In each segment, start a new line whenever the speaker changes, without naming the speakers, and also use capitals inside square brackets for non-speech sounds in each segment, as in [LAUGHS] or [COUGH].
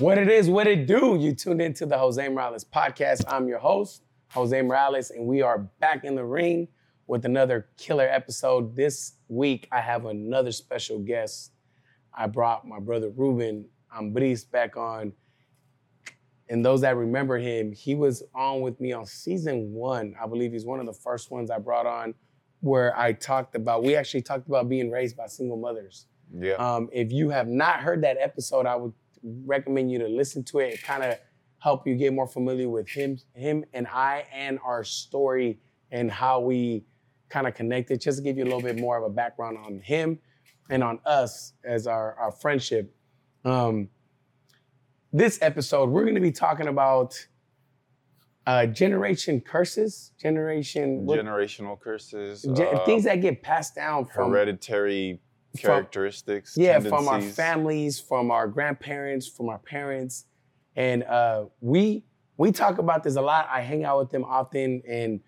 What it is, what it do. You tuned into the Jose Morales podcast. I'm your host, Jose Morales, and we are back in the ring with another killer episode. This week, I have another special guest. I brought my brother Ruben Ambriz back on. And those that remember him, he was on with me on season one. I believe he's one of the first ones I brought on where I talked about, we actually talked about being raised by single mothers.
Yeah.
Um, if you have not heard that episode, I would recommend you to listen to it. It kind of help you get more familiar with him, him and I, and our story and how we kind of connected. Just to give you a little bit more of a background on him and on us as our, our friendship. Um, this episode, we're going to be talking about uh, generation curses, generation
Generational curses.
ge-
uh,
things that get passed down from
hereditary
from-
characteristics.
yeah from our families from our grandparents from our parents and uh, we we talk about this a lot i hang out with them often and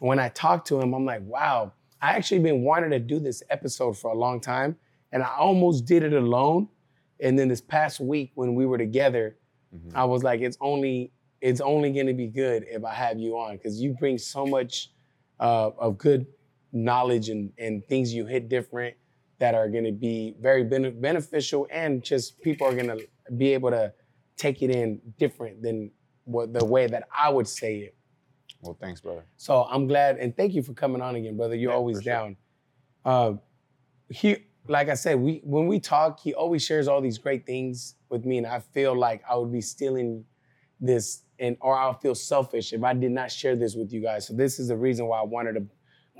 when i talk to him i'm like wow i actually been wanting to do this episode for a long time and i almost did it alone and then this past week when we were together
Mhm.
i was like it's only it's only going to be good if i have you on because you bring so much uh, of good knowledge and, and things you hit different that are going to be very bene- beneficial and just people are going to be able to take it in different than what the way that I would say it.
Well, thanks, brother.
So I'm glad and thank you for coming on again, brother. You're
Yeah,
always
for sure.
down. Uh, he, like I said, we when we talk, he always shares all these great things with me, and I feel like I would be stealing this, and or I'll feel selfish if I did not share this with you guys. So this is the reason why I wanted to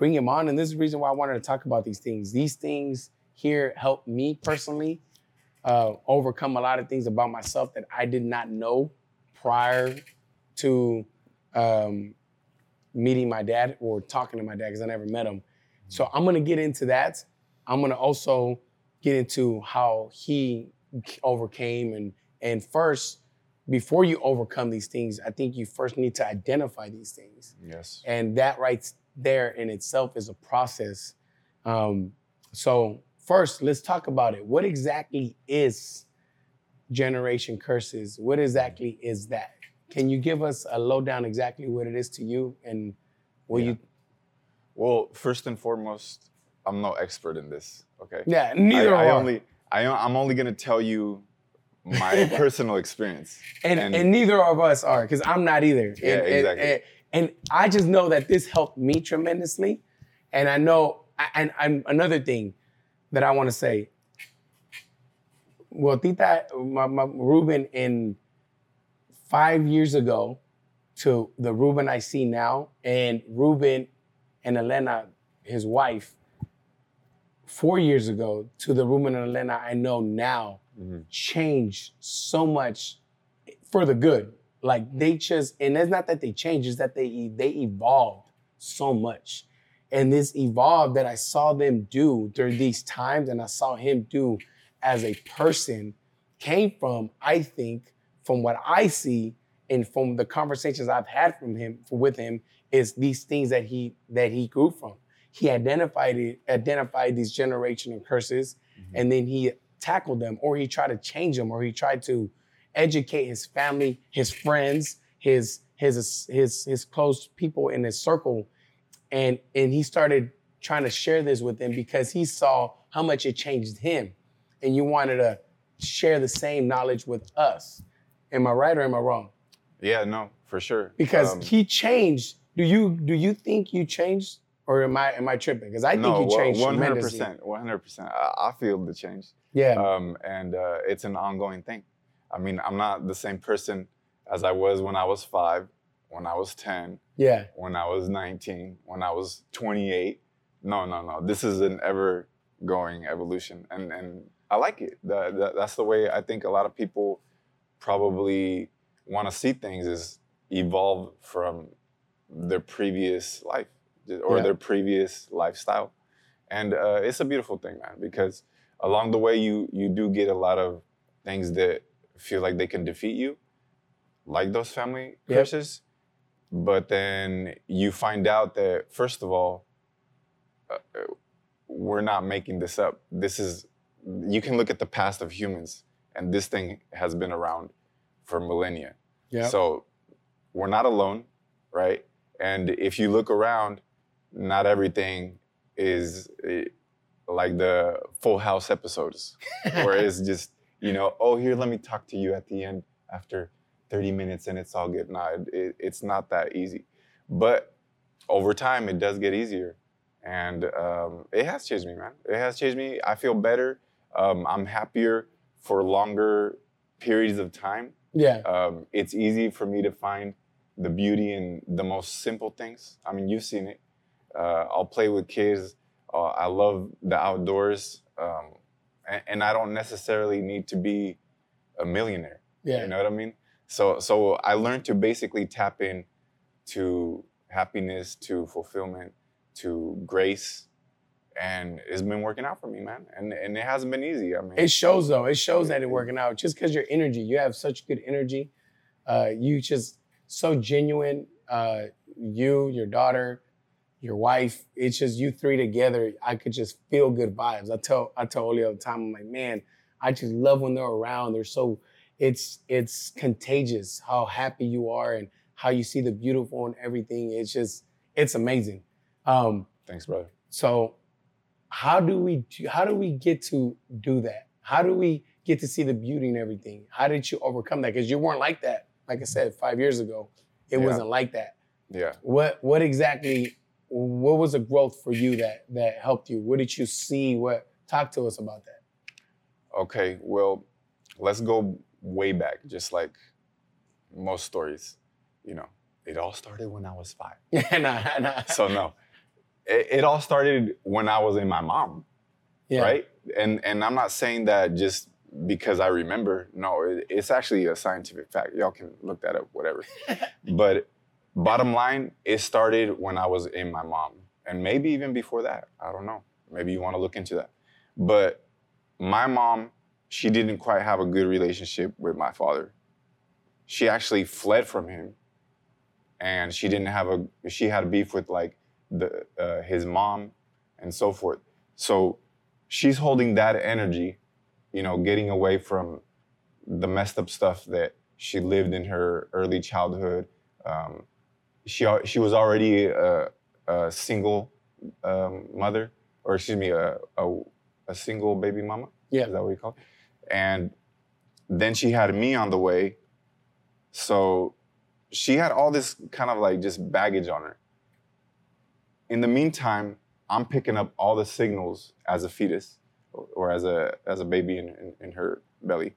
bring him on, and this is the reason why I wanted to talk about these things. These things here help me personally uh, overcome a lot of things about myself that I did not know prior to um, meeting my dad or talking to my dad because I never met him. So I'm gonna get into that. I'm gonna also get into how he overcame and and first before you overcome these things, I think you first need to identify these things.
Yes.
And that right there in itself is a process. Um, so first, let's talk about it. What exactly is generation curses? What exactly is that? Can you give us a lowdown exactly what it is to you and what
Yeah.
you?
Well, first and foremost, I'm no expert in this. Okay.
Yeah, neither
I, I only. I, I'm only gonna tell you my [LAUGHS] personal experience.
and, and
and-
neither of us are because I'm not either.
Yeah,
and-
exactly.
And, I just know that this helped me tremendously, and I know. And, and another thing that I want to say. Well, Tita, my, my Ruben in five years ago to the Ruben I see now, and Ruben and Elena, his wife, four years ago to the Ruben and Elena I know now
Mhm.
changed so much for the good. Like they just, and it's not that they changed, it's that they they evolved so much. And this evolved that I saw them do during these times, and I saw him do as a person, came from, I think, from what I see and from the conversations I've had from him with him, is these things that he that he grew from. He identified it, identified these generational curses, mm-hmm. and then he tackled them, or he tried to change them, or he tried to educate his family, his friends, his his his his close people in his circle, and and he started trying to share this with them because he saw how much it changed him, and you wanted to share the same knowledge with us. Am I right or am I wrong?
Yeah. No, for sure.
Because
Um,
he changed. Do you do you think you changed, or am I am I tripping? Because I think
no,
you changed
one hundred percent, one hundred percent. I feel the change.
Yeah.
um, and uh, it's an ongoing thing. I mean, I'm not the same person as I was when I was five, when I was 10,
yeah.
when I was 19, when I was 28. No, no, no. This is an ever going evolution. And, and I like it. That, that, that's the way I think a lot of people probably want to see things is evolve from their previous life or
Yeah.
their previous lifestyle. And uh, it's a beautiful thing, man, because along the way you you do get a lot of things that feel like they can defeat you, like those family
Yep.
curses. But then you find out that first of all, uh, we're not making this up. This is you can look at the past of humans, and this thing has been around for millennia.
Yeah.
So we're not alone, right? And if you look around, not everything is eh, like the Full House episodes, where [LAUGHS] it's just you know, oh here, let me talk to you at the end after 30 minutes and it's all good. Nah, it, it, it's not that easy, but over time it does get easier, and um, it has changed me, man. It has changed me. I feel better. Um, I'm happier for longer periods of time.
yeah.
Um, it's easy for me to find the beauty in the most simple things. I mean, you've seen it. Uh, I'll play with kids. Uh, I love the outdoors, um, and, and I don't necessarily need to be a millionaire.
Yeah.
You know what I mean? So, so I learned to basically tap in to happiness, to fulfillment, to grace, and it's been working out for me, man. And and it hasn't been easy. I mean,
It shows though. It shows that it's working out. Just because your energy, you have such good energy. Uh, you just so genuine. Uh, you, your daughter, your wife. It's just you three together. I could just feel good vibes. I tell I tell Oli all the time. I'm like, man, I just love when they're around. They're so. It's it's contagious how happy you are and how you see the beautiful and everything. It's just it's amazing. Um,
thanks, brother.
so how do we how do we get to do that? How do we get to see the beauty and everything? How did you overcome that? Because you weren't like that. Like I said, five years ago, it
Yeah.
wasn't like that.
Yeah.
What what exactly what was the growth for you that that helped you? What did you see? What talk to us about that?
Okay, well, let's go way back, just like most stories. You know, it all started when I was five. [LAUGHS] [LAUGHS]
nah, nah.
So, no, it, it all started when I was in my mom,
yeah.
right? And and I'm not saying that just because I remember. No, it, it's actually a scientific fact. Y'all can look that up, whatever. [LAUGHS] but bottom line, it started when I was in my mom, and maybe even before that. I don't know. Maybe you want to look into that. But my mom, she didn't quite have a good relationship with my father. She actually fled from him, and she didn't have a. She had a beef with like the uh, his mom, and so forth. So she's holding that energy, you know, getting away from the messed up stuff that she lived in her early childhood. Um, she she was already a, a single um, mother, or excuse me, a, a a single baby mama.
Yeah.
is that what you call it? And then she had me on the way, so she had all this kind of like just baggage on her. In the meantime, I'm picking up all the signals as a fetus or, or as a as a baby in, in, in her belly,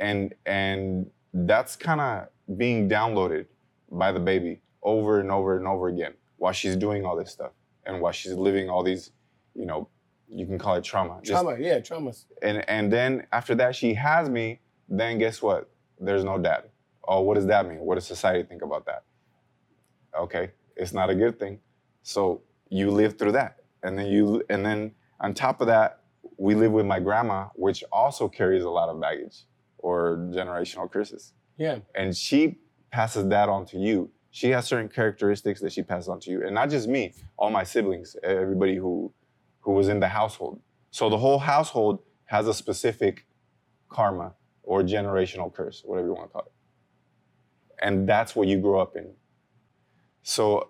and and that's kind of being downloaded by the baby over and over and over again while she's doing all this stuff and while she's living all these, you know, you can call it trauma. Just-
Trauma, yeah, traumas.
and and then after that she has me then guess what? There's no dad. Oh what does that mean? What does society think about that? Okay it's not a good thing. So you live through that. And then you and then on top of that we live with my grandma which also carries a lot of baggage or generational curses.
Yeah.
and she passes that on to you she has certain characteristics that she passes on to you. And not just me all my siblings everybody who who was in the household. So the whole household has a specific karma or generational curse whatever you want to call it. And that's what you grow up in. So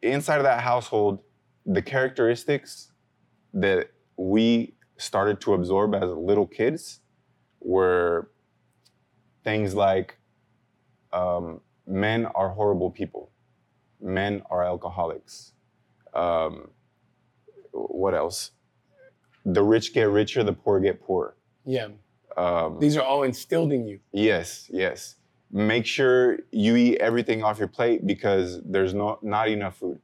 inside of that household the characteristics that we started to absorb as little kids were things like um, men are horrible people, men are alcoholics. Um, what else? The rich get richer, the poor get poorer.
Yeah.
Um,
These are all instilled in you.
yes, yes. Make sure you eat everything off your plate because there's no, not enough food.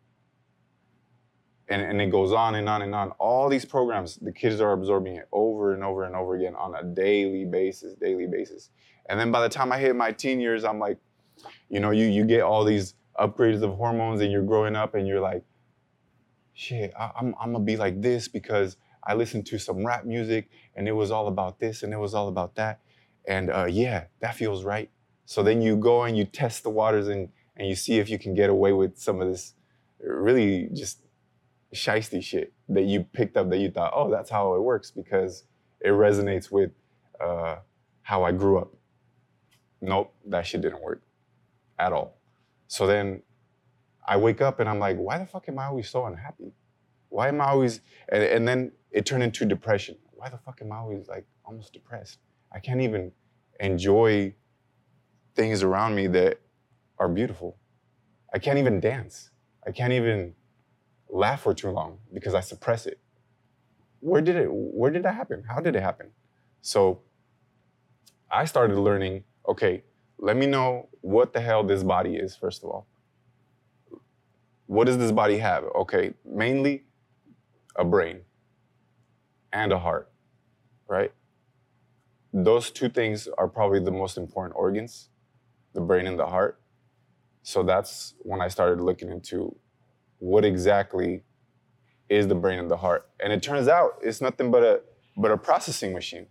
And, and it goes on and on and on. All these programs, the kids are absorbing it over and over and over again on a daily basis, daily basis. And then by the time I hit my teen years, I'm like, you know, you you get all these upgrades of hormones and you're growing up and you're like, shit, I, I'm I'm gonna be like this because I listened to some rap music and it was all about this and it was all about that. And uh, yeah, that feels right. So then you go and you test the waters and and you see if you can get away with some of this really just shisty shit that you picked up that you thought, oh, that's how it works because it resonates with uh, how I grew up. nope, that shit didn't work at all. So then I wake up and I'm like, why the fuck am I always so unhappy? Why am I always, and, and then it turned into depression. Why the fuck am I always like almost depressed? I can't even enjoy things around me that are beautiful. I can't even dance. I can't even laugh for too long because I suppress it. Where did it where did that happen? How did it happen? So I started learning, okay, let me know what the hell this body is first of all. What does this body have? Okay, mainly a brain and a heart, right? Those two things are probably the most important organs, the brain and the heart. So that's when I started looking into what exactly is the brain and the heart. And it turns out it's nothing but a but a processing machine.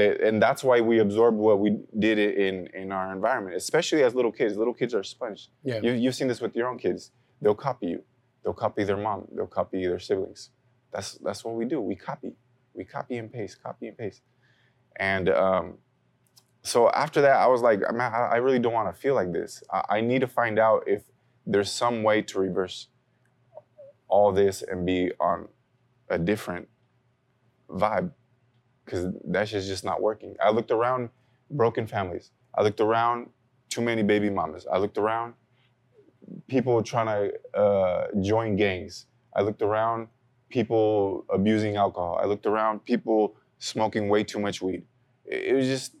And that's why we absorb what we did in in our environment, especially as little kids. Little kids are sponge.
Yeah.
You, you've seen this with your own kids. They'll copy you. They'll copy their mom. They'll copy their siblings. That's that's what we do. We copy. We copy and paste. Copy and paste. And um, so after that, I was like, man, I I really don't want to feel like this. I, I need to find out if there's some way to reverse all this and be on a different vibe because that shit's just not working. I looked around broken families. I looked around too many baby mamas. I looked around people trying to uh, join gangs. I looked around people abusing alcohol. I looked around people smoking way too much weed. It, it was just,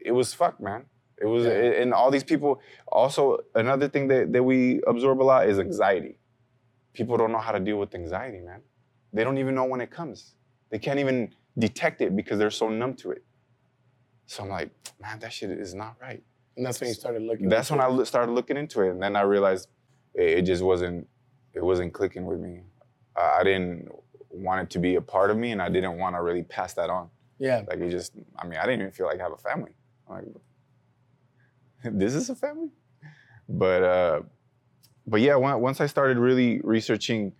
it was fucked, man. It was,
Yeah.
and all these people. Also, another thing that, that we absorb a lot is anxiety. People don't know how to deal with anxiety, man. They don't even know when it comes. They can't even detect it because they're so numb to it. So I'm like, man, that shit is not right.
And that's when you started looking.
That's when I lo- started looking into it, and then I realized it, it just wasn't it wasn't clicking with me. I, I didn't want it to be a part of me, and I didn't want to really pass that on.
Yeah.
Like it just, I mean, I didn't even feel like I have a family. I'm like, [LAUGHS] this is a family, but uh, but yeah, on- once I started really researching,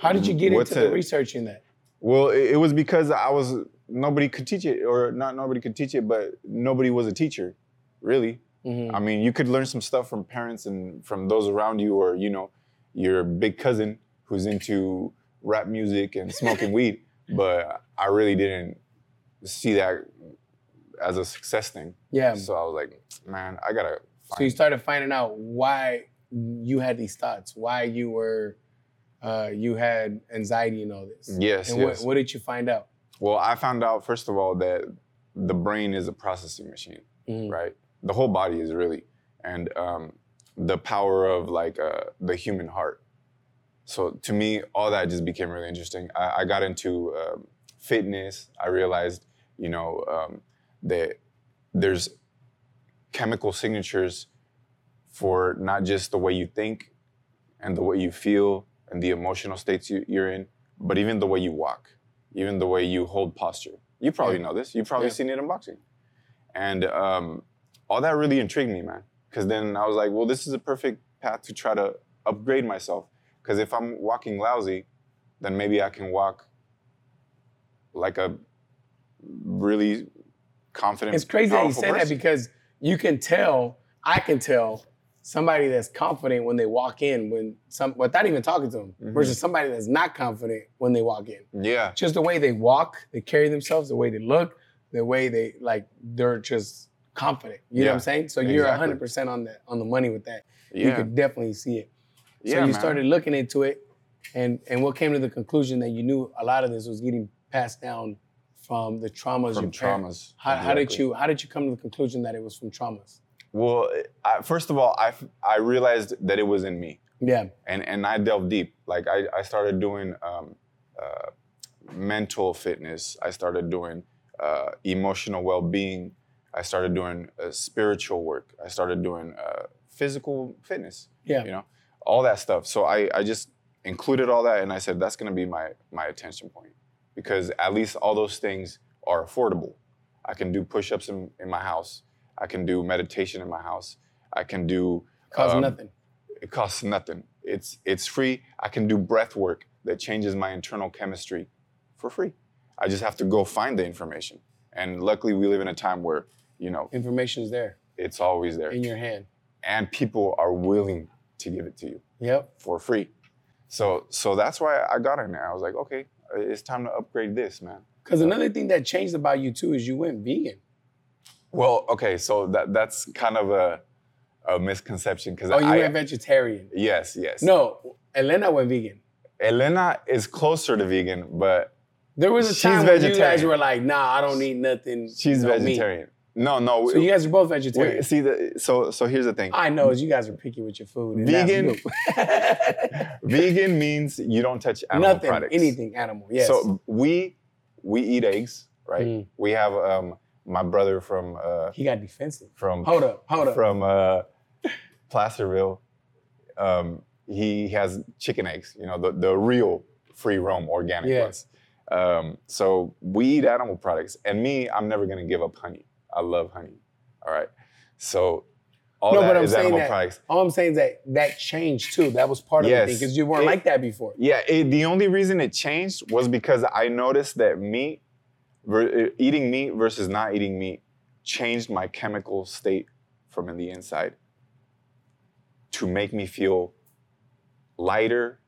How did you get into the researching that?
Well, it, it was because I was nobody could teach it, or not nobody could teach it, but nobody was a teacher, really.
Mhm.
I mean, you could learn some stuff from parents and from those around you, or you know, your big cousin who's into rap music and [LAUGHS] smoking weed. But I really didn't see that as a success thing.
Yeah.
So I was like, man, I gotta.
So you started finding out why you had these thoughts, why you were, uh, you had anxiety and all this.
yes,
And
yes.
what, what did you find out?
well, I found out first of all that the brain is a processing machine.
Mhm.
right? The whole body is really, and um, the power of like uh, the human heart. So to me, all that just became really interesting. I, I got into um, fitness. I realized, you know, um, that there's chemical signatures for not just the way you think and the way you feel and the emotional states you, you're in, but even the way you walk, even the way you hold posture. You probably
Yeah.
know this. You've probably
Yeah.
seen it in boxing. And um, all that really intrigued me, man. Because then I was like, well, this is a perfect path to try to upgrade myself. Because if I'm walking lousy, then maybe I can walk like a really confident. Person.
It's crazy that you
powerful
say that because you can tell, I can tell somebody that's confident when they walk in, when some without even talking to them,
Mhm.
versus somebody that's not confident when they walk in.
Yeah,
Just the way they walk, they carry themselves, the way they look, the way they like they're just confident. You know what I'm saying? So you're
exactly.
100 percent on the on the money with that. yeah. You
yeah,
could definitely see it. So
yeah.
you
man.
started looking into it, and and what came to the conclusion that you knew a lot of this was getting passed down from the traumas.
from traumas.
How, how did you how did you come to the conclusion that it was from traumas?
Well, I, first of all, I, I realized that it was in me.
Yeah.
and and I delved deep. Like I, I started doing um, uh, mental fitness. I started doing uh, emotional well-being. I started doing uh, spiritual work. I started doing uh, physical fitness.
Yeah.
You know, all that stuff. So I, I just included all that, and I said that's gonna be my my attention point because at least all those things are affordable. I can do push-ups in, in my house. I can do meditation in my house. I can do
Cause
um,
nothing.
it costs nothing. It's it's free. I can do breath work that changes my internal chemistry for free. I just have to go find the information. And luckily we live in a time where, you know,
Information's there.
it's always there.
in your hand.
and people are willing to give it to you
Yep.
for free. So so that's why I got in there. I was like, okay, it's time to upgrade this, man.
Because another thing that changed about you too is you went vegan.
Well, okay, so that that's kind of a a misconception because
Oh, you
I
went vegetarian.
yes yes
No, Elena went vegan.
Elena is closer to vegan, but
There was a
She's
time when you guys were like, "Nah, I don't eat nothing."
she's
no meat."
vegetarian. No, no.
So you guys are both
we-
vegetarian.
see the so so here's the thing.
I know is you guys are picky with your food. and
Vegan- [LAUGHS] [LAUGHS] vegan means you don't touch animal
Nothing,
products.
anything animal. Yes.
So we we eat eggs, right?
Mm.
We have um my brother from uh
he got defensive.
from
Hold up, hold up.
from uh Placerville. Um he has chicken eggs, you know, the, the real free roam organic
Yeah.
ones. Um, so we eat animal products. And me, I'm never gonna give up honey. I love honey. All right. So all
No,
that
but I'm
is
saying
animal
that-
products.
All I'm saying is that that changed too. That was part of
Yes.
the thing because you weren't
It-
like that before.
Yeah, it, the only reason it changed was because I noticed that meat, eating meat versus not eating meat, changed my chemical state from in the inside to make me feel lighter,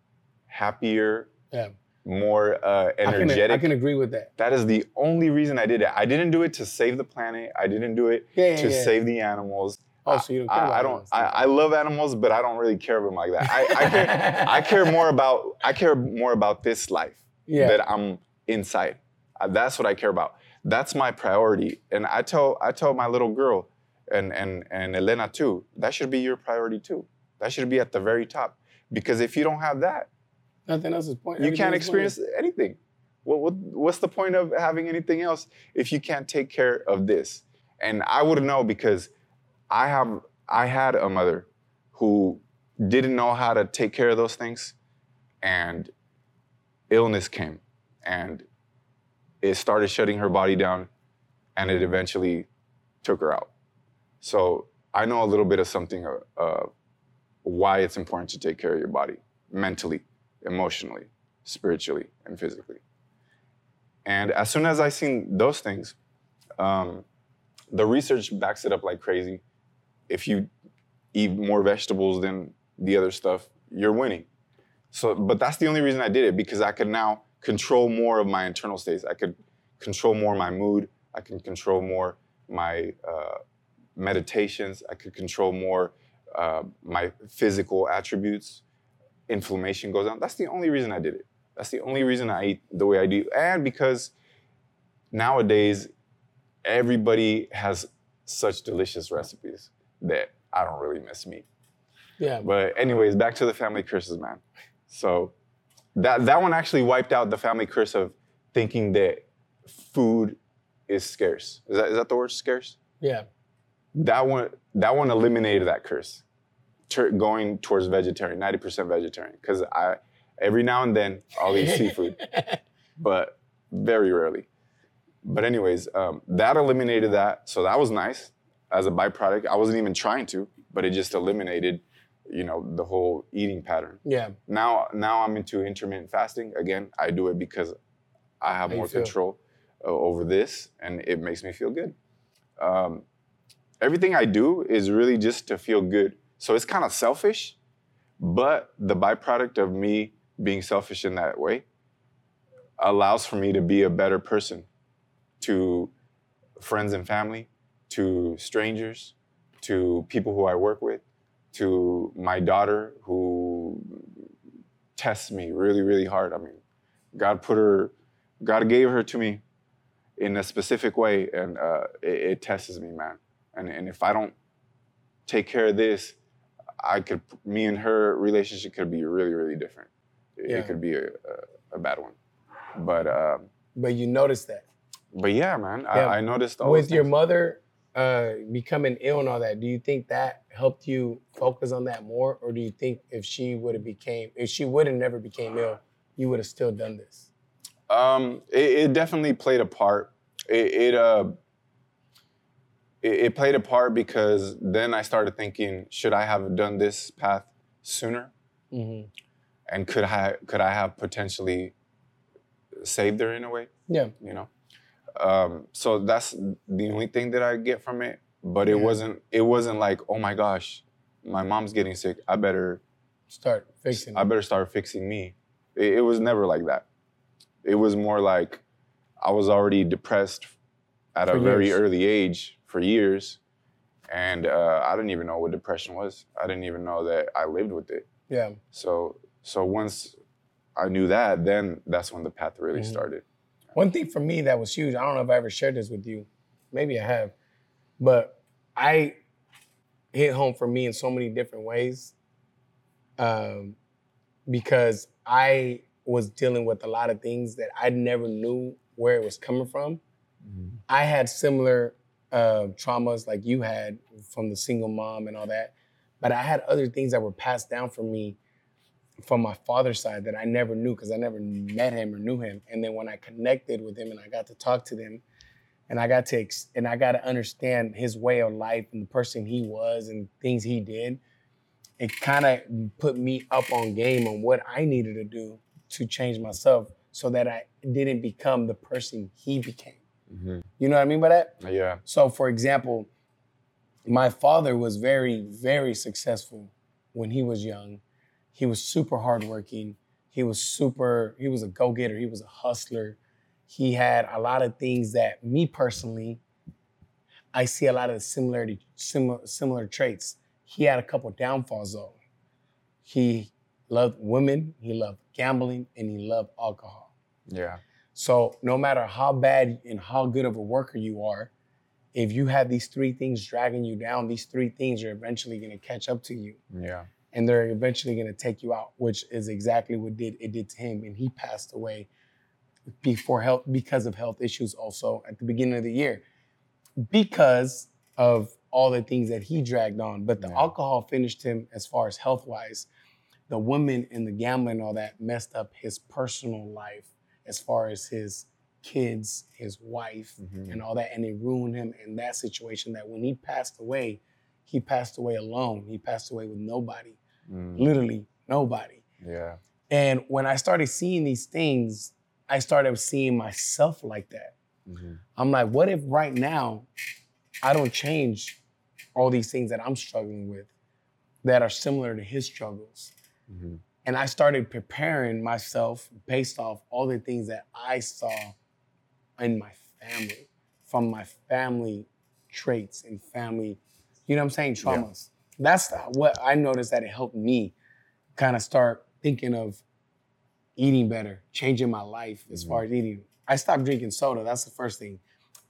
happier,
Yeah.
more uh,
I can,
energetic.
I can agree with that.
that is the only reason I did it. I didn't do it to save the planet. I didn't do it
Yeah, yeah,
to save the animals.
Oh, so you don't care
I,
about
I don't. I, I love animals, but I don't really care about them like that. I, I care. I [LAUGHS] care more about I care more about this life that I'm inside. Uh, That's what I care about. That's my priority. And I tell I tell my little girl and and and Elena too. That should be your priority too. That should be at the very top. Because if you don't have that,
Nothing else is point.
you can't
is pointless.
experience anything. What, what what's the point of having anything else if you can't take care of this? And I would know because I have I had a mother who didn't know how to take care of those things, and illness came, and it started shutting her body down, and it eventually took her out. So I know a little bit of something uh, uh, why it's important to take care of your body mentally, emotionally, spiritually, and physically. And as soon as I seen those things, um, the research backs it up like crazy. If you eat more vegetables than the other stuff, you're winning. So, but that's the only reason I did it because I could now control more of my internal states. I could control more my mood. I can control more my uh, meditations. I could control more uh, my physical attributes. Inflammation goes down. That's the only reason I did it. That's the only reason I eat the way I do. And because nowadays, everybody has such delicious recipes that I don't really miss meat.
Yeah.
But anyways, back to the family curses, man. So that that one actually wiped out the family curse of thinking that food is scarce. Is that is that the word scarce?
Yeah.
That one that one eliminated that curse. Tur- going towards vegetarian, 90% vegetarian. Because I every now and then I'll eat seafood, [LAUGHS] but very rarely. But anyways, um, that eliminated that. So that was nice as a byproduct. I wasn't even trying to, but it just eliminated, you know, the whole eating pattern.
Yeah.
Now, now I'm into intermittent fasting. Again, I do it because I have
How
more control uh, over this, and it makes me feel good. Um, everything I do is really just to feel good. So it's kind of selfish, but the byproduct of me being selfish in that way allows for me to be a better person to friends and family, to strangers, to people who I work with, to my daughter who tests me really, really hard. I mean, God put her, God gave her to me in a specific way, and uh, it, it tests me, man. And, and if I don't take care of this, I could, me and her relationship could be really, really different. It,
Yeah.
it could be a, a, a bad one. But, um,
But you noticed that
but yeah, man,
Yeah.
I, I noticed all
with your mother uh, becoming ill and all that. Do you think that helped you focus on that more, or do you think if she would have became, if she would have never became ill, you would have still done this?
Um, it, it definitely played a part. It, it uh, it, it played a part because then I started thinking, should I have done this path sooner?
Mm-hmm.
And could I could I have potentially saved her in a way?
Yeah.
You know. Um, so that's the only thing that I get from it. but it
Yeah.
wasn't it wasn't like oh my gosh my mom's getting sick i better
Start fixing.
i better start fixing me it, it was never like that it was more like i was already depressed at
For
a very early age for years and uh, i didn't even know what depression was i didn't even know that i lived with it
Yeah.
so so once i knew that then that's when the path really
Mhm.
started
One thing for me that was huge, I don't know if I ever shared this with you. Maybe I have. But I hit home for me in so many different ways. Um, because I was dealing with a lot of things that I never knew where it was coming from. I had similar uh, traumas like you had from the single mom and all that, but I had other things that were passed down from me from my father's side that I never knew because I never met him or knew him. And then when I connected with him and I got to talk to them, and I got to ex- and I got to understand his way of life and the person he was and things he did, it kind of put me up on game on what I needed to do to change myself so that I didn't become the person he became.
Mhm.
You know what I mean by that?
yeah
So, for example, my father was very, very successful when he was young. He was super hardworking. He was super, he was a go getter. He was a hustler. He had a lot of things that me personally, I see a lot of similarity, similar, similar traits. He had a couple downfalls though. He loved women, he loved gambling, and he loved alcohol.
yeah
So no matter how bad and how good of a worker you are, if you have these three things dragging you down, these three things are eventually going to catch up to you,
yeah
and they're eventually going to take you out, which is exactly what did it did to him, and he passed away before health because of health issues. Also at the beginning of the year, because of all the things that he dragged on, but the
Yeah.
alcohol finished him as far as health wise. The women and the gambling and all that messed up his personal life as far as his kids, his wife,
Mhm.
and all that. And it ruined him in that situation that when he passed away, he passed away alone. He passed away with nobody,
Mm,
literally nobody.
yeah
And when I started seeing these things, I started seeing myself like that.
Mhm.
I'm like, what if right now I don't change all these things that I'm struggling with that are similar to his struggles?
Mhm.
And I started preparing myself based off all the things that I saw in my family, from my family traits and family, you know what I'm saying, traumas. That's what I noticed that it helped me kind of start thinking of eating better, changing my life as
Mhm.
far as eating. I stopped drinking soda. That's the first thing.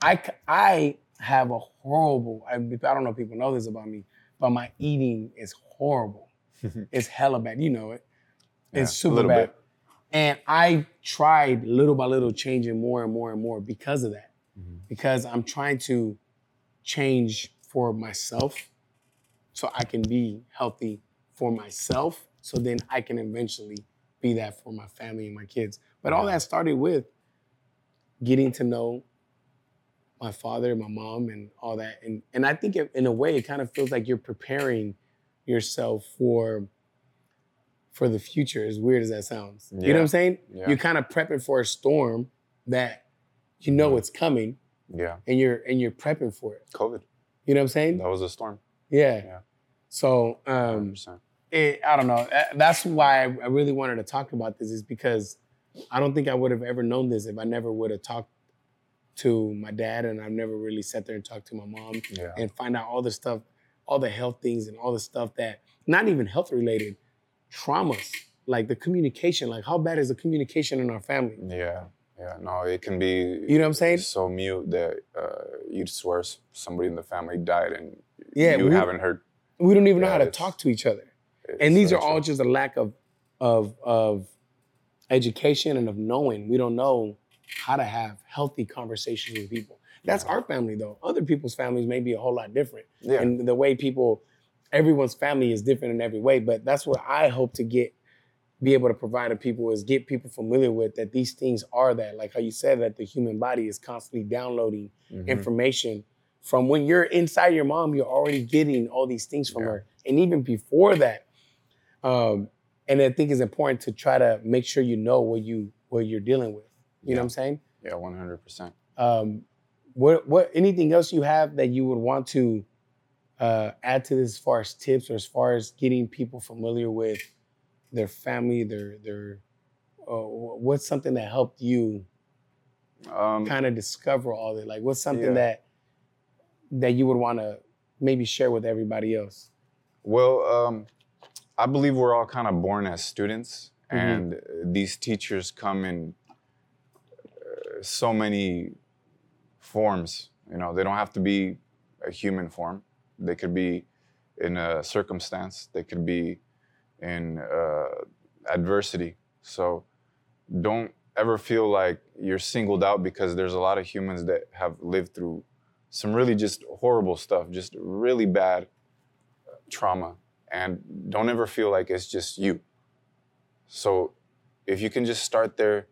I, I have a horrible, I, I don't know if people know this about me, but my eating is horrible. [LAUGHS] it's hella bad. You know it. It's
a
super bad.
bit.
And I tried little by little changing more and more and more because of that.
Mhm.
Because I'm trying to change for myself so I can be healthy for myself. So then I can eventually be that for my family and my kids. But all that started with getting to know my father, my mom, and all that. And and I think in a way, it kind of feels like you're preparing yourself for for the future. As weird as that sounds, you know what I'm saying?
Yeah.
You're kind of prepping for a storm that you know
Mhm.
it's coming,
yeah
and you're and you're prepping for it.
covid
You know what I'm saying?
that was a storm
Yeah.
Yeah.
So um, it, I don't know. That's why I really wanted to talk about this is because I don't think I would have ever known this if I never would have talked to my dad and I've never really sat there and talked to my mom
yeah
and find out all the stuff, all the health things and all the stuff that not even health related, traumas, like the communication, like how bad is the communication in our family?
yeah yeah no it can be
You know what I'm saying?
so mute that uh, you'd swear somebody in the family died and
Yeah,
you
we-
haven't heard
We don't even know how to talk to each other. And these are all just a lack of of of education and of knowing. We don't know how to have healthy conversations with people. That's
Yeah.
our family though. Other people's families may be a whole lot different.
yeah
And the way people everyone's family is different in every way, but that's what I hope to get be able to provide to people is get people familiar with that these things are that like how you said that the human body is constantly downloading
Mhm.
information from when you're inside your mom, you're already getting all these things from
Yeah.
her. And even before that, um, and I think it's important to try to make sure you know what you what you're dealing with. You know what I'm saying?
yeah 100%
Um, what what anything else you have that you would want to uh, add to this as far as tips or as far as getting people familiar with their family, their their uh, what's something that helped you
Um,
kind of discover all that? Like, what's something
Yeah.
that that you would want to maybe share with everybody else?
Well, um, I believe we're all kind of born as students,
Mhm.
and these teachers come in uh, so many forms. You know, they don't have to be a human form. They could be in a circumstance. They could be in uh, adversity. So, don't ever feel like you're singled out because there's a lot of humans that have lived through some really just horrible stuff, just really bad trauma and don't ever feel like it's just you. So if you can just start there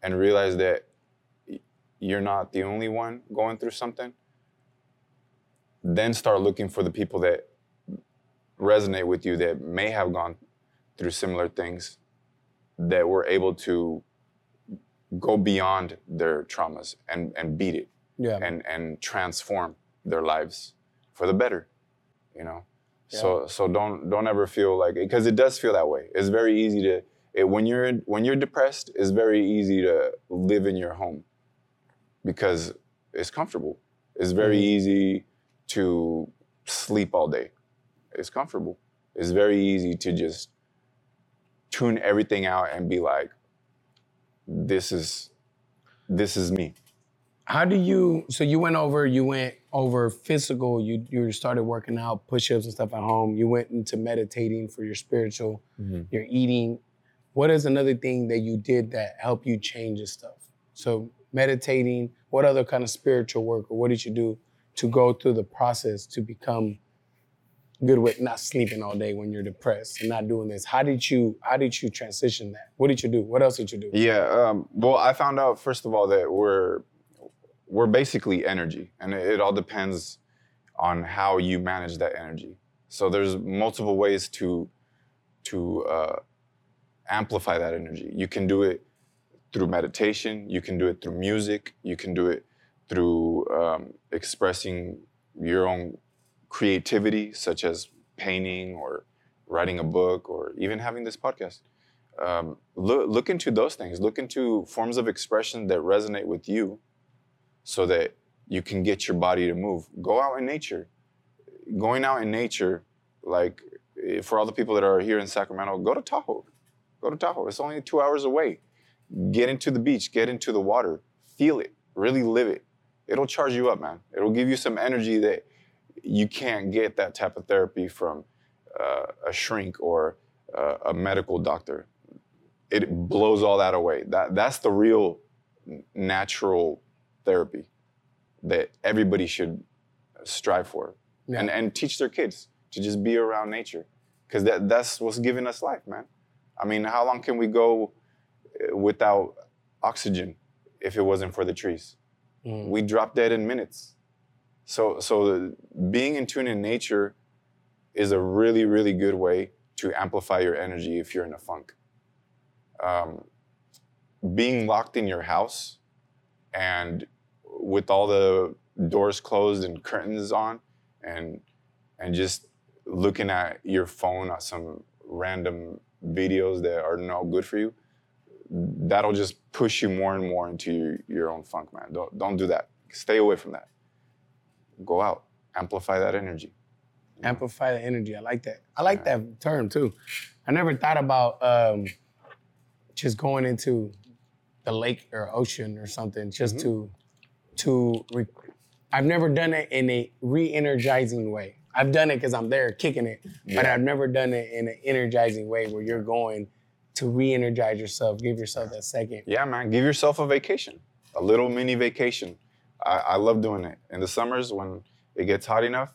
and realize that you're not the only one going through something, then start looking for the people that resonate with you that may have gone through similar things that were able to go beyond their traumas and, and beat it
Yeah.
and and transform their lives for the better you know? So so don't don't ever feel like because it does feel that way. It's very easy to it, when you're when you're depressed it's very easy to live in your home because it's comfortable. It's very
Mhm.
easy to sleep all day it's comfortable it's very easy to just tune everything out and be like this is this is me
How do you? So you went over. You went over physical. You you started working out, push-ups and stuff at home. You went into meditating for your spiritual. Mm-hmm. Your eating. What is another thing that you did that helped you change this stuff? So meditating. What other kind of spiritual work, or what did you do to go through the process to become good with not sleeping all day when you're depressed and not doing this? How did you? How did you transition that? What did you do? What else did you do?
Yeah. Um, well, I found out first of all that we're we're basically energy, and it, it all depends on how you manage that energy. So there's multiple ways to to uh, amplify that energy. You can do it through meditation. You can do it through music. You can do it through um, expressing your own creativity, such as painting or writing a book or even having this podcast um, look, look into those things. Look into forms of expression that resonate with you so that you can get your body to move. Go out in nature. Going out in nature, like eh, for all the people that are here in Sacramento, go to Tahoe. Go to Tahoe. It's only two hours away. Get into the beach, get into the water, feel it, really live it. It'll charge you up, man. It'll give you some energy that you can't get that type of therapy from uh, a shrink or uh, a medical doctor it blows all that away. That that's the real natural therapy that everybody should strive for
Yeah.
and and teach their kids to just be around nature because that that's what's giving us life, man. I mean, how long can we go uh, without oxygen if it wasn't for the trees?
Mm.
we drop dead in minutes. So, so being in tune in nature is a really, really good way to amplify your energy if you're in a funk. Um, being locked in your house and with all the doors closed and curtains on, and and just looking at your phone at some random videos that are no good for you, that'll just push you more and more into your, your own funk, man. Don't don't do that. Stay away from that. Go out, amplify that energy.
amplify the energy. I like that. I like
Yeah.
that term too. I never thought about um, just going into the lake or ocean or something just
Mhm.
to to. Re- I've never done it in a re-energizing way. I've done it because I'm there kicking it, but I've never done it in an energizing way where you're going to re-energize yourself, give yourself that second.
Yeah, man. Give yourself a vacation, a little mini vacation. I, I love doing it in the summers when it gets hot enough.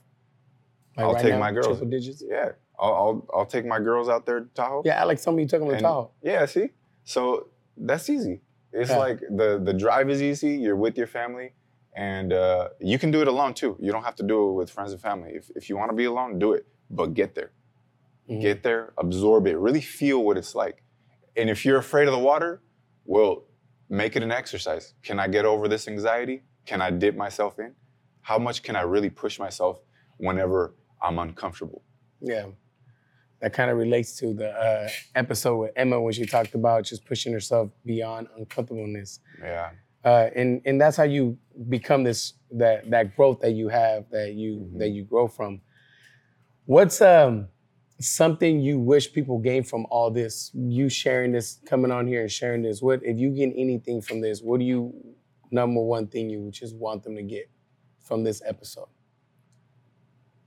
Like
I'll
right
take
now,
my girls.
Triple digits.
Yeah, I'll I'll, I'll take my girls out there to Tahoe.
Yeah, Alex told me you took them to
And-
Tahoe.
Yeah, see? So that's easy. It's
Yeah.
like the the drive is easy. You're with your family, and uh, you can do it alone too. You don't have to do it with friends and family. If if you want to be alone, do it. But get there.
Mhm.
Get there, absorb it, really feel what it's like. And if you're afraid of the water, well, make it an exercise. Can I get over this anxiety? Can I dip myself in? How much can I really push myself whenever I'm uncomfortable?
Yeah. That kind of relates to the uh, episode with Emma when she talked about just pushing herself beyond uncomfortableness.
Yeah.
Uh, and and that's how you become this that that growth that you have that you
Mhm.
that you grow from. What's um something you wish people gain from all this? You sharing this, coming on here and sharing this. What if you get anything from this? What do you number one thing you just want them to get from this episode?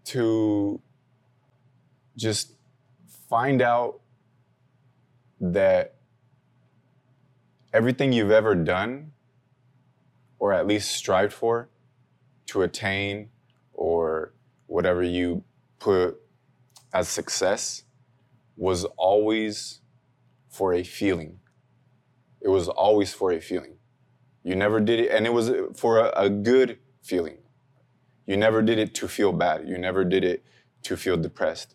to just find out that everything you've ever done or at least strived for to attain or whatever you put as success was always for a feeling. It was always for a feeling. You never did it, and it was for a, a good feeling. You never did it to feel bad. You never did it to feel depressed.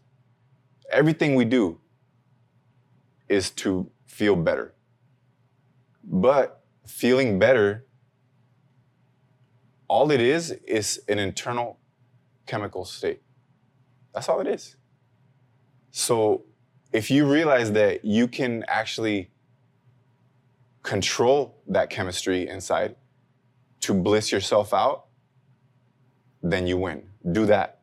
Everything we do is to feel better. But feeling better, all it is is an internal chemical state. That's all it is. So if you realize that you can actually control that chemistry inside to bliss yourself out, then you win. Do that.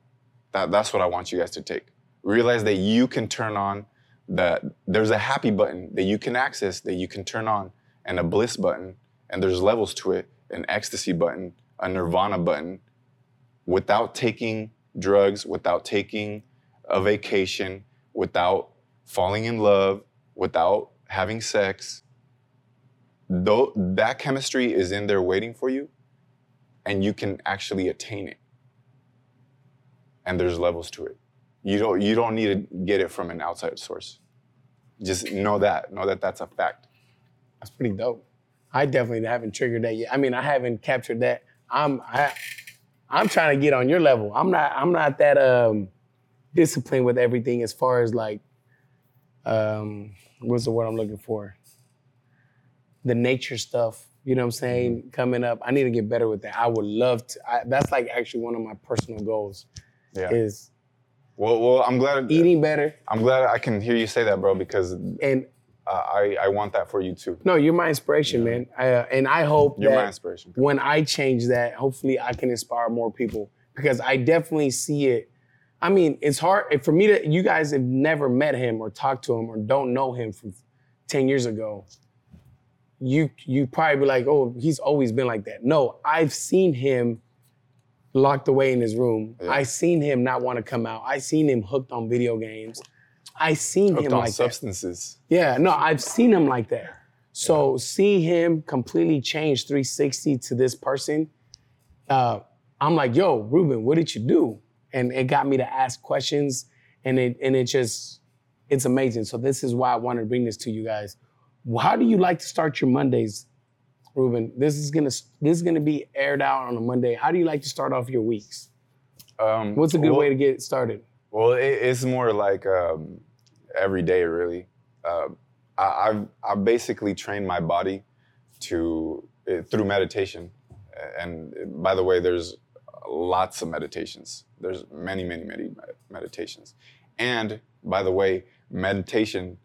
that. That's what I want you guys to take. Realize that you can turn on that there's a happy button that you can access that you can turn on and a bliss button and there's levels to it, an ecstasy button, a nirvana button without taking drugs, without taking a vacation, without falling in love, without having sex. Though that chemistry is in there waiting for you and you can actually attain it and there's levels to it. You don't you don't need to get it from an outside source. Just know that. Know that that's a fact.
That's pretty dope. I definitely haven't triggered that yet. I mean, I haven't captured that. I'm I, I'm trying to get on your level. I'm not I'm not that um disciplined with everything as far as like um what's the word I'm looking for? The nature stuff. You know what I'm saying? Coming up, I need to get better with that. I would love to. I, that's like actually one of my personal goals
Yeah.
is
Well, well, I'm glad
eating better.
I'm glad I can hear you say that, bro, because
And
uh, I I want that for you too.
no, you're my inspiration,
Yeah.
man. I, uh, and I hope
You're
that
my inspiration.
when I change that, hopefully I can inspire more people because I definitely see it. I mean, it's hard for me to. You guys have never met him or talked to him or don't know him from ten years ago. You you probably be like, oh, he's always been like that. No, I've seen him locked away in his room.
Yeah.
I seen him not want to come out. I seen him hooked on video games. I seen
Hooked
him
on
like that.
substances.
Yeah, no, I've seen him like that. So see him completely change 360 to this person, uh, I'm like, yo, Ruben, what did you do? And it got me to ask questions, and it and it just it's amazing. So this is why I wanted to bring this to you guys. How do you like to start your Mondays, Ruben? This is gonna this is gonna be aired out on a Monday. How do you like to start off your weeks?
Um,
What's a good
well-
way to get started?
Well, it, it's more like um, every day, really. Uh, I, I've I basically trained my body to uh, through meditation, and by the way, there's lots of meditations. There's many, many, many meditations, and by the way, meditation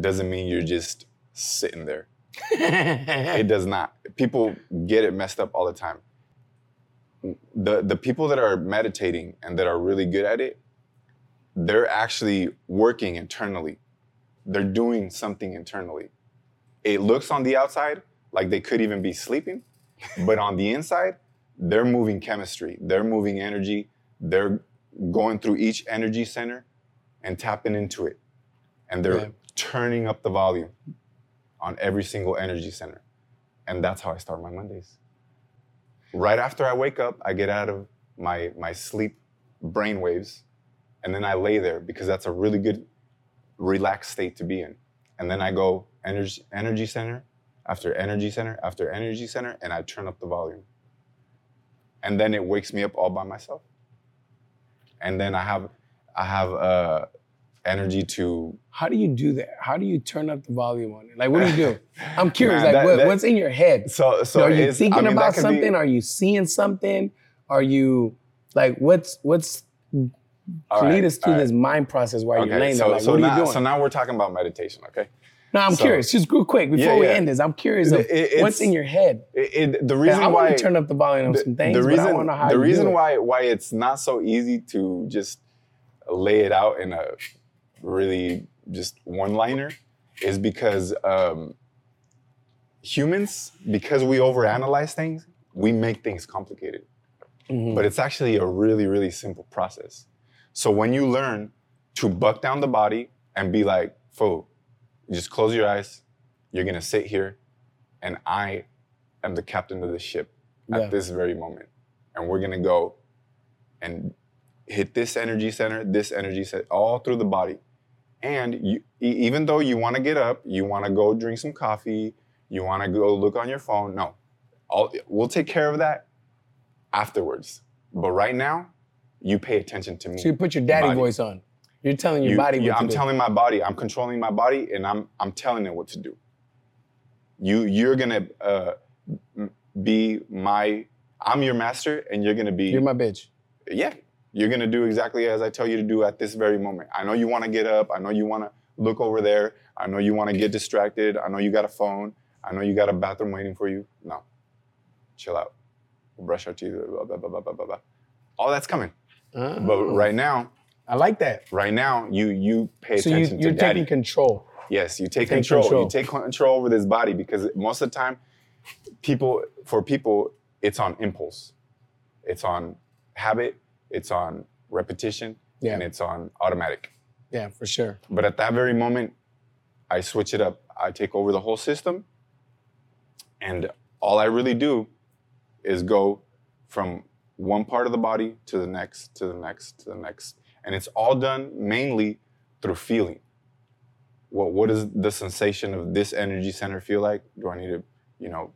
doesn't mean you're just sitting there. [LAUGHS] It does not. People get it messed up all the time. The the people that are meditating and that are really good at it, they're actually working internally. They're doing something internally. It looks on the outside like they could even be sleeping, but on the inside, they're moving chemistry, they're moving energy, they're going through each energy center and tapping into it. And they're
Yeah.
turning up the volume on every single energy center. And that's how I start my Mondays. Right after I wake up, I get out of my my sleep brain waves and then I lay there because that's a really good relaxed state to be in. And then I go energy energy center after energy center after energy center and I turn up the volume. And then it wakes me up all by myself. And then I have I have uh energy to
How do you do that? How do you turn up the volume on it? Like, what do you do? [LAUGHS] I'm curious. Like,
that-
what,
that-
what's in your head?
so so
are you thinking
I mean,
about
could be-
something? Are you seeing something? Are you like what's what's
all
lead
right,
us through
right.
this mind process while you're
Okay,
laying
so,
there? Like,
so
what are
now,
you doing?
So now we're talking about meditation, okay?
no, I'm
so-
curious. Just real quick before
Yeah,
we end this, I'm curious
It- it-
what's in your head.
It, the
Yeah,
reason
I
why
want to turn up the volume on some things,
the reason
I know how
the reason
do it.
why why it's not so easy to just lay it out in a really just one liner is because um, humans because we overanalyze things we make things complicated
Mhm.
but it's actually a really really simple process so when you learn to buck down the body and be like fo just close your eyes you're gonna sit here and i am the captain of the ship
Yeah.
at this very moment and we're gonna go and hit this energy center this energy set all through the body and you, even though you want to get up you want to go drink some coffee you want to go look on your phone no all, we'll take care of that afterwards but right now you pay attention to me
So you put your daddy
Body.
voice on. You're telling your
You-
body to
I'm
do.
telling my body, I'm controlling my body, and I'm I'm telling it what to do. You you're gonna uh, be my I'm your master, and you're gonna be
You're my bitch.
yeah. You're gonna do exactly as I tell you to do at this very moment. I know you want to get up. I know you want to look over there. I know you want to get distracted. I know you got a phone. I know you got a bathroom waiting for you. No, chill out. We'll brush our teeth. Blah, blah, blah, blah, blah, blah, blah. All that's coming. Ah. But
Oh.
right now,
I like that.
right now, you you pay attention.
So you, you're
to daddy.
taking control.
Yes, you take,
Take
control.
control.
You take control over this body because most of the time, people for people, it's on impulse, it's on habit, it's on repetition,
Yeah.
and it's on automatic.
Yeah, for sure.
But at that very moment, I switch it up. I take over the whole system, and all I really do is go from one part of the body to the next, to the next, to the next, and it's all done mainly through feeling. What what does the sensation of this energy center feel like? Do I need to, you know,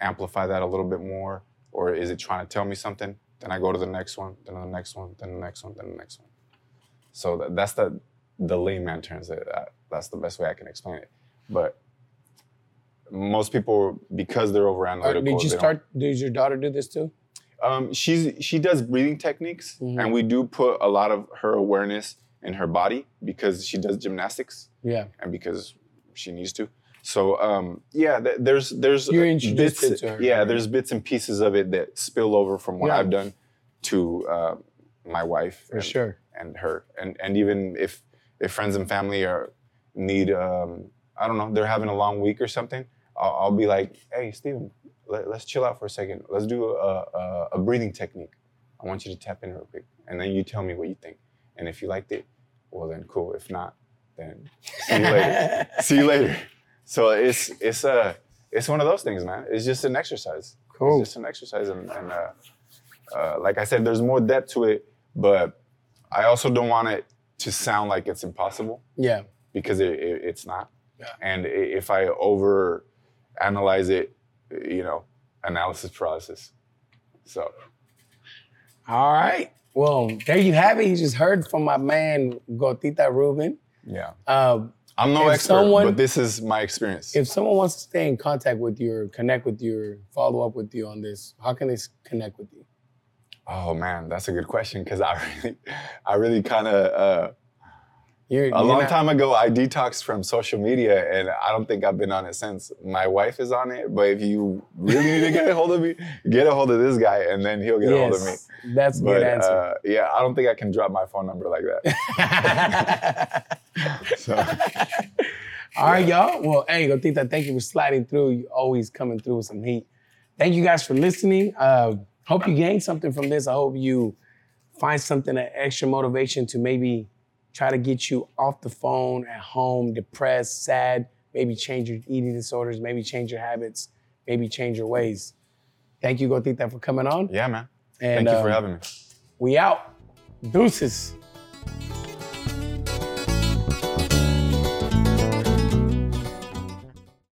amplify that a little bit more, or is it trying to tell me something? Then I go to the next one, then the next one, then the next one, then the next one. So that, that's the the layman terms. That that- that's the best way I can explain it. But most people, because they're over analytical,
did you start? Did your daughter do this too?
um, she's she does breathing techniques,
Mhm.
and we do put a lot of her awareness in her body because she does gymnastics
Yeah.
and because she needs to. So um, yeah, th- there's there's
You're introduced
bits,
her,
Yeah,
right?
there's bits and pieces of it that spill over from what
Yeah.
I've done to uh, my wife
For
and,
sure.
and her, and and even if if friends and family are need um, I don't know they're having a long week or something, I'll, I'll be like, hey Steven, let, us chill out for a second. Let's do a, a, a breathing technique. I want you to tap in real quick, and then you tell me what you think. And if you liked it, well then cool. If not, then see you later. [LAUGHS] see you later. So it's it's uh it's one of those things, man. It's just an exercise.
Cool.
It's just an exercise, and, and uh, uh, like I said, there's more depth to it, but I also don't want it to sound like it's impossible
Yeah.
because it, it, it's not.
Yeah.
And if I over analyze it, you know, analysis paralysis. So
All right. Well, there you have it. You just heard from my man Gotita Ruben.
yeah,
Um,
I'm no
If
expert,
someone-
but this is my experience.
if someone wants to stay in contact with you or connect with you or follow up with you on this, how can they connect with you?
oh man, that's a good question because I [LAUGHS] really, I really kind of. Uh,
You're,
A
you're
long
not-
time ago, I detoxed from social media, and I don't think I've been on it since. My wife is on it, but if you really need to get a hold of me, [LAUGHS] get a hold of this guy, and then he'll get a hold of me.
Yes, That's a
But
good answer.
uh, yeah, I don't think I can drop my phone number like that. [LAUGHS] So
All right, y'all. Well, hey, Gotita, thank you for sliding through. You always coming through with some heat. Thank you guys for listening. Uh, hope you gained something from this. I hope you find something, an extra motivation to maybe try to get you off the phone at home, depressed, sad, maybe change your eating disorders, maybe change your habits, maybe change your ways. Thank you, Gotita, for coming on.
yeah, man.
And
Thank you for
um,
having me.
we out. Deuces.